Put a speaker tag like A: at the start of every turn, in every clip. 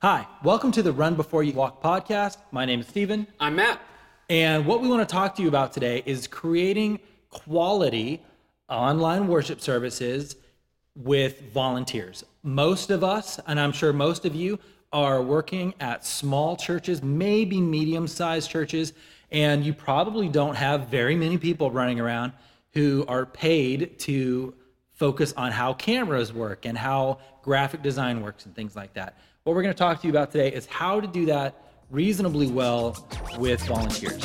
A: Hi, welcome to the Run Before You Walk podcast. My name is Steven.
B: I'm Matt.
A: And what we want to talk to you about today is creating quality online worship services with volunteers. Most of us, and I'm sure most of you, are working at small churches, maybe medium sized churches, and you probably don't have very many people running around who are paid to focus on how cameras work and how graphic design works and things like that. What we're going to talk to you about today is how to do that reasonably well with volunteers.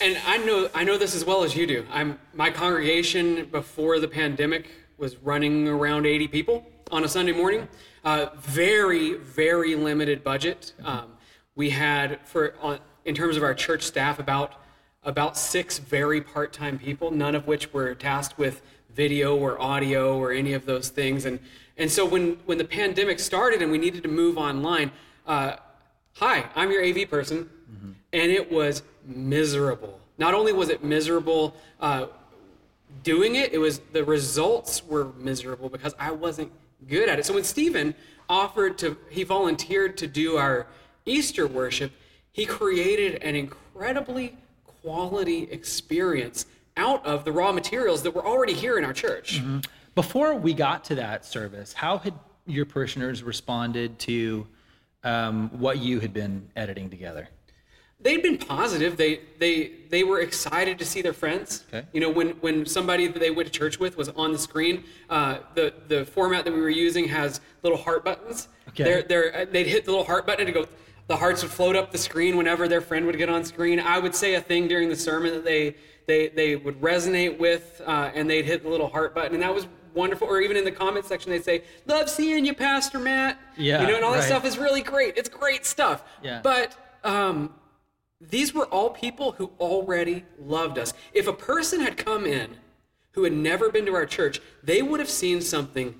B: And I know I know this as well as you do. I'm my congregation before the pandemic was running around 80 people on a Sunday morning. Uh, very very limited budget. Um, we had for on, in terms of our church staff about about six very part-time people, none of which were tasked with video or audio or any of those things. And and so when when the pandemic started and we needed to move online, uh, hi, I'm your AV person, mm-hmm. and it was miserable. Not only was it miserable uh, doing it, it was the results were miserable because I wasn't good at it. So when Stephen offered to, he volunteered to do our Easter worship, he created an incredibly quality experience out of the raw materials that were already here in our church. Mm-hmm.
A: Before we got to that service, how had your parishioners responded to um, what you had been editing together?
B: They'd been positive. They they they were excited to see their friends. Okay. You know, when when somebody that they went to church with was on the screen, uh, the the format that we were using has little heart buttons. Okay. They're, they're, they'd hit the little heart button and go the hearts would float up the screen whenever their friend would get on screen. I would say a thing during the sermon that they they they would resonate with, uh, and they'd hit the little heart button, and that was wonderful. Or even in the comment section, they'd say, "Love seeing you, Pastor Matt."
A: Yeah,
B: you know, and all
A: right.
B: that stuff is really great. It's great stuff.
A: Yeah.
B: But um, these were all people who already loved us. If a person had come in who had never been to our church, they would have seen something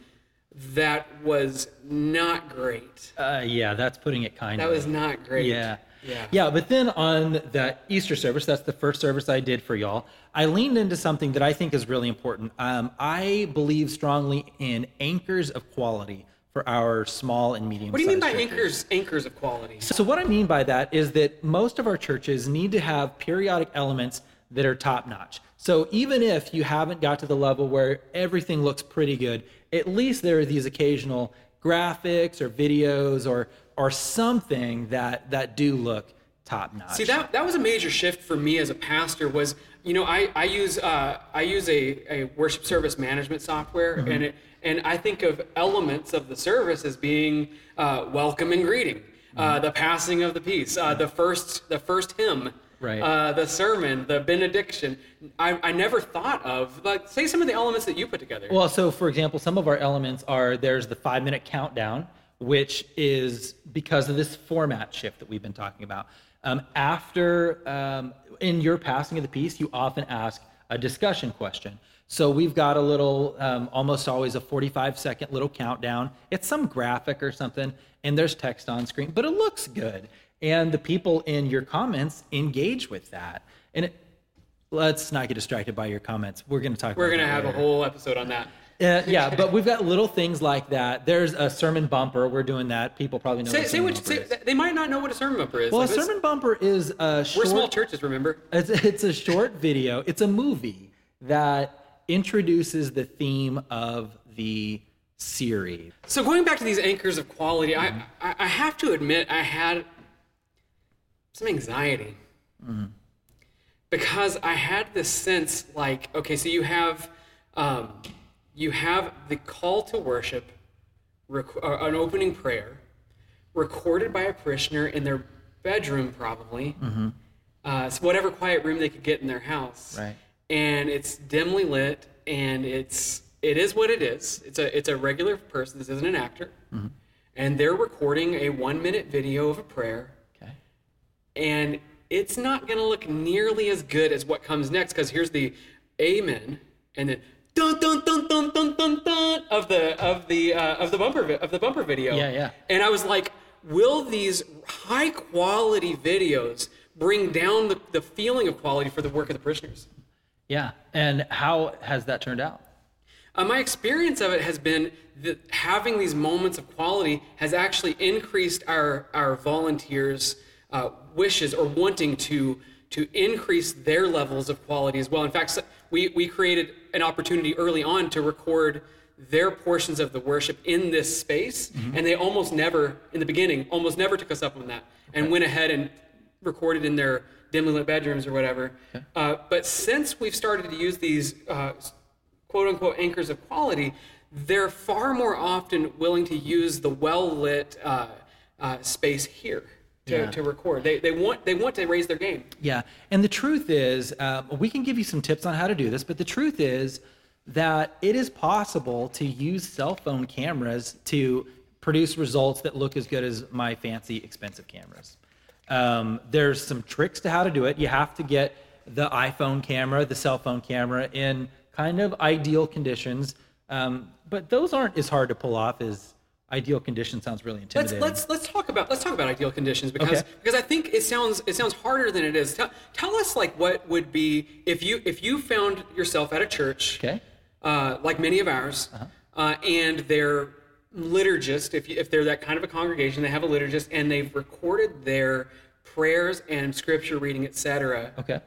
B: that was not great.
A: Uh, yeah, that's putting it kind
B: that
A: of.
B: That was not great.
A: Yeah. Yeah. yeah, but then on that Easter service, that's the first service I did for y'all. I leaned into something that I think is really important. Um, I believe strongly in anchors of quality for our small and medium.
B: What do you mean by
A: churches.
B: anchors? Anchors of quality.
A: So, so what I mean by that is that most of our churches need to have periodic elements that are top notch. So even if you haven't got to the level where everything looks pretty good, at least there are these occasional graphics or videos or or something that that do look top notch.
B: See that that was a major shift for me as a pastor was you know I I use uh, I use a, a worship service management software mm-hmm. and it and I think of elements of the service as being uh, welcome and greeting, uh, mm-hmm. uh, the passing of the peace, uh, the first the first hymn
A: right.
B: uh, the sermon, the benediction. I, I never thought of like say some of the elements that you put together.
A: Well, so for example, some of our elements are there's the five minute countdown, which is because of this format shift that we've been talking about. Um, after um, in your passing of the peace, you often ask a discussion question. So we've got a little, um, almost always a 45 second little countdown. It's some graphic or something, and there's text on screen, but it looks good and the people in your comments engage with that. And it, let's not get distracted by your comments. We're going to talk.
B: We're going
A: to
B: have
A: later.
B: a whole episode on that.
A: Uh, yeah, but we've got little things like that. There's a sermon bumper. We're doing that. People probably know.
B: Say,
A: what
B: say what say, they might not know what a sermon bumper is.
A: Well,
B: like
A: a sermon bumper is a short.
B: We're small churches, remember?
A: It's, it's a short video. It's a movie that introduces the theme of the series.
B: So going back to these anchors of quality, mm-hmm. I, I have to admit I had some anxiety. Mm-hmm. Because I had this sense like, okay, so you have um, you have the call to worship, rec- uh, an opening prayer, recorded by a parishioner in their bedroom, probably, mm-hmm. uh, so whatever quiet room they could get in their house.
A: Right.
B: And it's dimly lit, and it's it is what it is. It's a it's a regular person. This isn't an actor, mm-hmm. and they're recording a one minute video of a prayer Okay. and it's not going to look nearly as good as what comes next because here's the amen and then dun dun dun dun dun dun dun of the of the uh, of the bumper of the bumper video.
A: Yeah, yeah.
B: And I was like, will these high quality videos bring down the, the feeling of quality for the work of the parishioners?
A: Yeah. And how has that turned out?
B: Uh, my experience of it has been that having these moments of quality has actually increased our our volunteers' uh, wishes or wanting to to increase their levels of quality as well. In fact, we we created an opportunity early on to record their portions of the worship in this space, mm-hmm. and they almost never, in the beginning, almost never took us up on that, and okay. went ahead and recorded in their dimly lit bedrooms or whatever. Okay. Uh, but since we've started to use these uh, quote unquote anchors of quality, they're far more often willing to use the well lit uh, uh, space here. To, yeah. to record, they, they want they want to raise their game.
A: Yeah, and the truth is, uh, we can give you some tips on how to do this, but the truth is, that it is possible to use cell phone cameras to produce results that look as good as my fancy, expensive cameras. Um, there's some tricks to how to do it. You have to get the iPhone camera, the cell phone camera in kind of ideal conditions, um, but those aren't as hard to pull off as ideal conditions. Sounds really intimidating.
B: Let's let's let's talk about let's talk about ideal conditions because okay. because I think it sounds it sounds harder than it is. Tell, tell us like what would be if you if you found yourself at a church.
A: Okay
B: uh, like many of ours, uh-huh. uh, and they're liturgist. If, you, if they're that kind of a congregation, they have a liturgist, and they've recorded their prayers and scripture reading, etc.
A: Okay.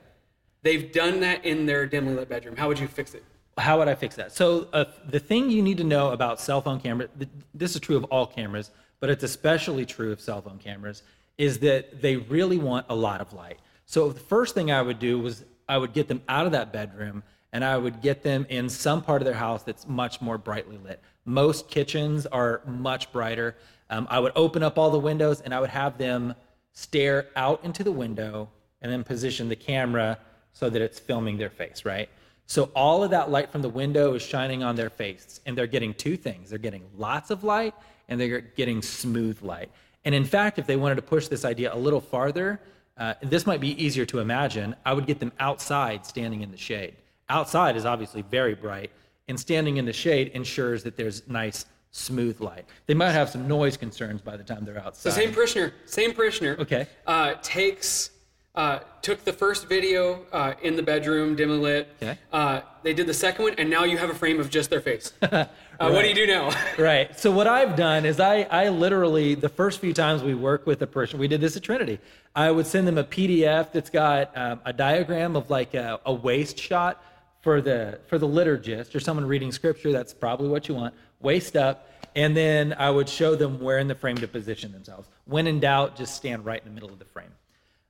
B: They've done that in their dimly lit bedroom. How would you fix it?
A: How would I fix that? So uh, the thing you need to know about cell phone cameras, this is true of all cameras, but it's especially true of cell phone cameras, is that they really want a lot of light. So the first thing I would do was I would get them out of that bedroom and I would get them in some part of their house that's much more brightly lit. Most kitchens are much brighter. Um, I would open up all the windows and I would have them stare out into the window and then position the camera so that it's filming their face, right? So all of that light from the window is shining on their face, and they're getting two things. They're getting lots of light and they're getting smooth light. And in fact, if they wanted to push this idea a little farther, uh, this might be easier to imagine. I would get them outside standing in the shade. Outside is obviously very bright, and standing in the shade ensures that there's nice, smooth light. They might have some noise concerns by the time they're outside.
B: The same parishioner, same parishioner,
A: okay,
B: uh, takes uh, took the first video uh, in the bedroom, dimly lit.
A: Okay.
B: Uh, they did the second one, and now you have a frame of just their face. right. Uh, what do you do now?
A: right. So what I've done is I, I literally the first few times we work with a person, we did this at Trinity. I would send them a PDF that's got um, a diagram of like a, a waist shot for the for the liturgist or someone reading scripture that's probably what you want waist up and then i would show them where in the frame to position themselves when in doubt just stand right in the middle of the frame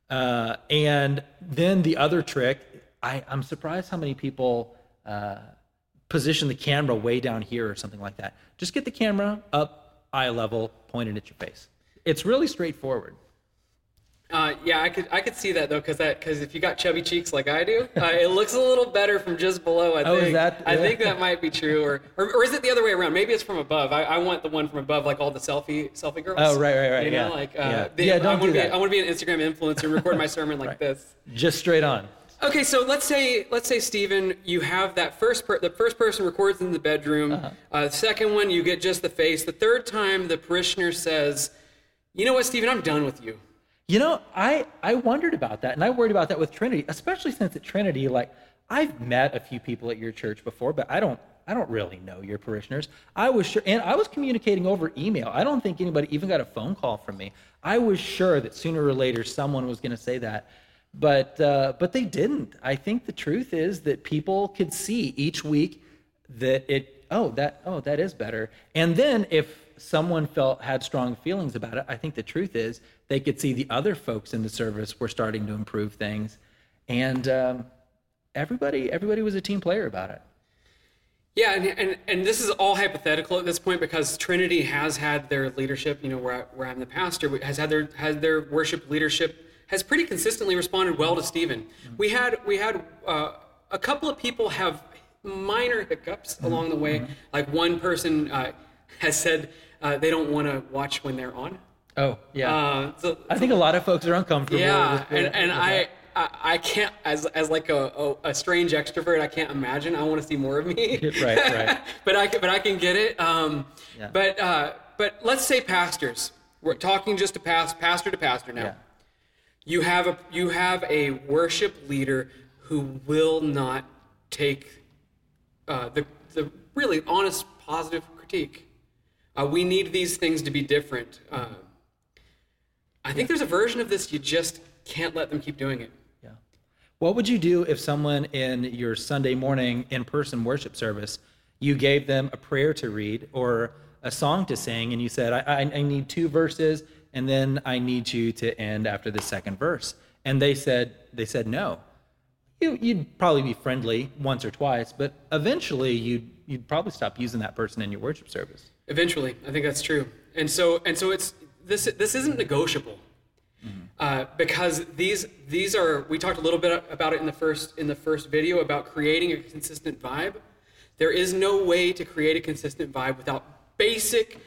A: uh, and then the other trick I, i'm surprised how many people uh, position the camera way down here or something like that. Just get the camera up eye level pointed at your face. It's really straightforward
B: uh, yeah, I could I could see that though, because that because if you got chubby cheeks like I do, uh, it looks a little better from just below. I
A: oh,
B: think.
A: Is that,
B: yeah. I think that might be true, or, or, or is it the other way around? Maybe it's from above. I, I want the one from above, like all the selfie selfie girls.
A: Oh right right right.
B: You
A: know,
B: yeah. like
A: uh, yeah. Yeah, don't
B: I
A: do that.
B: Be, I want to be an Instagram influencer and record my sermon like right. this.
A: Just straight on.
B: Okay, so let's say let's say Stephen, you have that first per- the first person records in the bedroom. Uh-huh. Uh, the second one, you get just the face. The third time, the parishioner says, "You know what, Stephen? I'm done with you."
A: You know, I, I wondered about that, and I worried about that with Trinity, especially since at Trinity, like I've met a few people at your church before, but I don't I don't really know your parishioners. I was sure, and I was communicating over email. I don't think anybody even got a phone call from me. I was sure that sooner or later someone was going to say that, but uh, but they didn't. I think the truth is that people could see each week that it oh that oh that is better, and then if someone felt had strong feelings about it, I think the truth is they could see the other folks in the service were starting to improve things, and um, everybody everybody was a team player about it.
B: Yeah, and, and and this is all hypothetical at this point because Trinity has had their leadership. You know, where I, where I'm the pastor has had their has their worship leadership has pretty consistently responded well to Stephen. Mm-hmm. We had we had uh, a couple of people have minor hiccups along the way. Like one person uh, has said uh, they don't want to watch when they're on.
A: Oh yeah. Uh, so, I think a lot of folks are uncomfortable.
B: Yeah, with, and and I, I, I can't as as like a, a, a strange extrovert. I can't imagine. I want to see more of me.
A: right, right.
B: but I can, but I can get it. Um, yeah. But uh, but let's say pastors. We're talking just to past pastor to pastor now. Yeah. You have a you have a worship leader who will not take uh, the the really honest, positive critique. Uh, we need these things to be different. Uh, I think there's a version of this you just can't let them keep doing it.
A: Yeah. What would you do if someone in your Sunday morning in person worship service, you gave them a prayer to read or a song to sing, and you said, I, I, I need two verses, and then I need you to end after the second verse? And they said, they said no. You, you'd probably be friendly once or twice, but eventually you'd, you'd probably stop using that person in your worship service.
B: Eventually, I think that's true. And so, and so it's this. This isn't negotiable. Uh, because these these are we talked a little bit about it in the first in the first video about creating a consistent vibe. There is no way to create a consistent vibe without basic,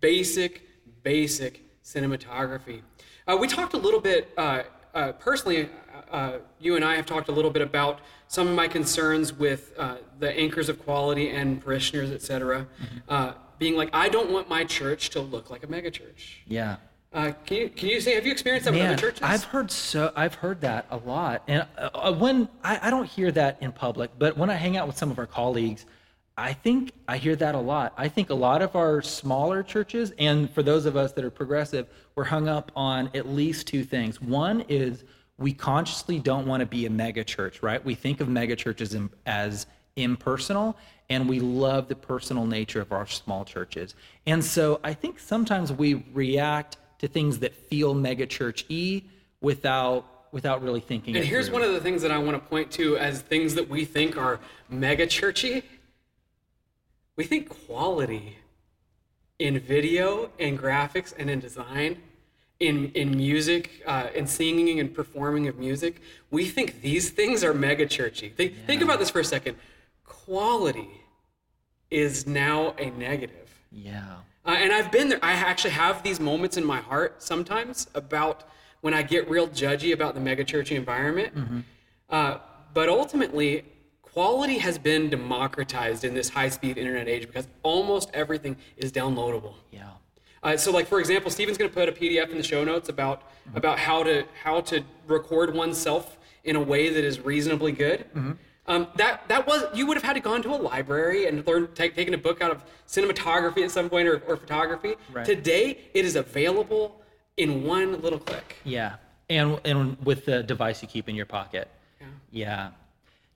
B: basic, basic cinematography. Uh, we talked a little bit uh, uh personally. Uh, you and I have talked a little bit about some of my concerns with the anchors of quality and parishioners, etc. Mm-hmm. being like, I don't want my church to look like a megachurch.
A: Yeah.
B: Uh, can you can you say have you experienced that Man, with other churches?
A: I've heard so I've heard that a lot, and uh, uh, when I, I don't hear that in public, but when I hang out with some of our colleagues, I think I hear that a lot. I think a lot of our smaller churches, and for those of us that are progressive, we're hung up on at least two things. One is we consciously don't want to be a mega church, right? We think of mega churches as impersonal, and we love the personal nature of our small churches. And so I think sometimes we react to things that feel megachurch y without without really thinking.
B: And here's
A: through.
B: one of the things that I want to point to as things that we think are megachurchy. We think quality in video and graphics and in design, in in music, uh, in singing and performing of music. We think these things are megachurchy. Think, yeah. think about this for a second. Quality is now a negative.
A: Yeah.
B: Uh, and I've been there. I actually have these moments in my heart sometimes about when I get real judgy about the megachurch environment. Mm-hmm. Uh, but ultimately, quality has been democratized in this high-speed internet age because almost everything is downloadable.
A: Yeah.
B: Uh, so, like for example, Steven's going to put a PDF in the show notes about mm-hmm. about how to how to record oneself in a way that is reasonably good. Mm-hmm. Um, that that was you would have had to gone to a library and learn take, taken a book out of cinematography at some point or, or photography. Right. Today it is available in one little click.
A: Yeah, and and with the device you keep in your pocket. Yeah. Yeah.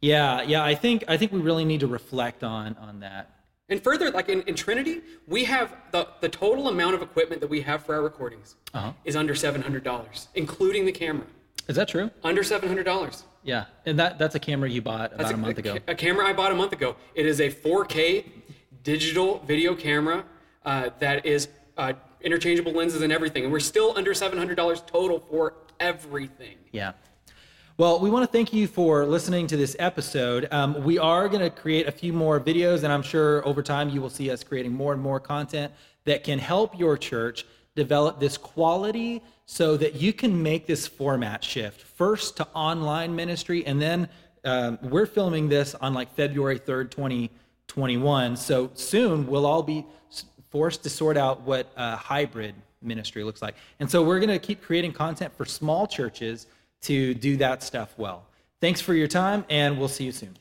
A: Yeah, yeah. I think I think we really need to reflect on on that.
B: And further, like in, in Trinity, we have the, the total amount of equipment that we have for our recordings uh-huh. is under seven hundred dollars, including the camera.
A: Is that true?
B: Under seven hundred dollars.
A: Yeah, and that that's a camera you bought about a, a, month ago.
B: A, camera I bought a month ago. It is a 4K digital video camera uh, that is uh, interchangeable lenses and everything, and we're still under seven hundred dollars total for everything.
A: Yeah. Well, we want to thank you for listening to this episode. Um, we are going to create a few more videos, and I'm sure over time you will see us creating more and more content that can help your church develop this quality so that you can make this format shift first to online ministry and then um, we're filming this on like february 3rd 2021 so soon we'll all be forced to sort out what a hybrid ministry looks like and so we're going to keep creating content for small churches to do that stuff well. Thanks for your time and we'll see you soon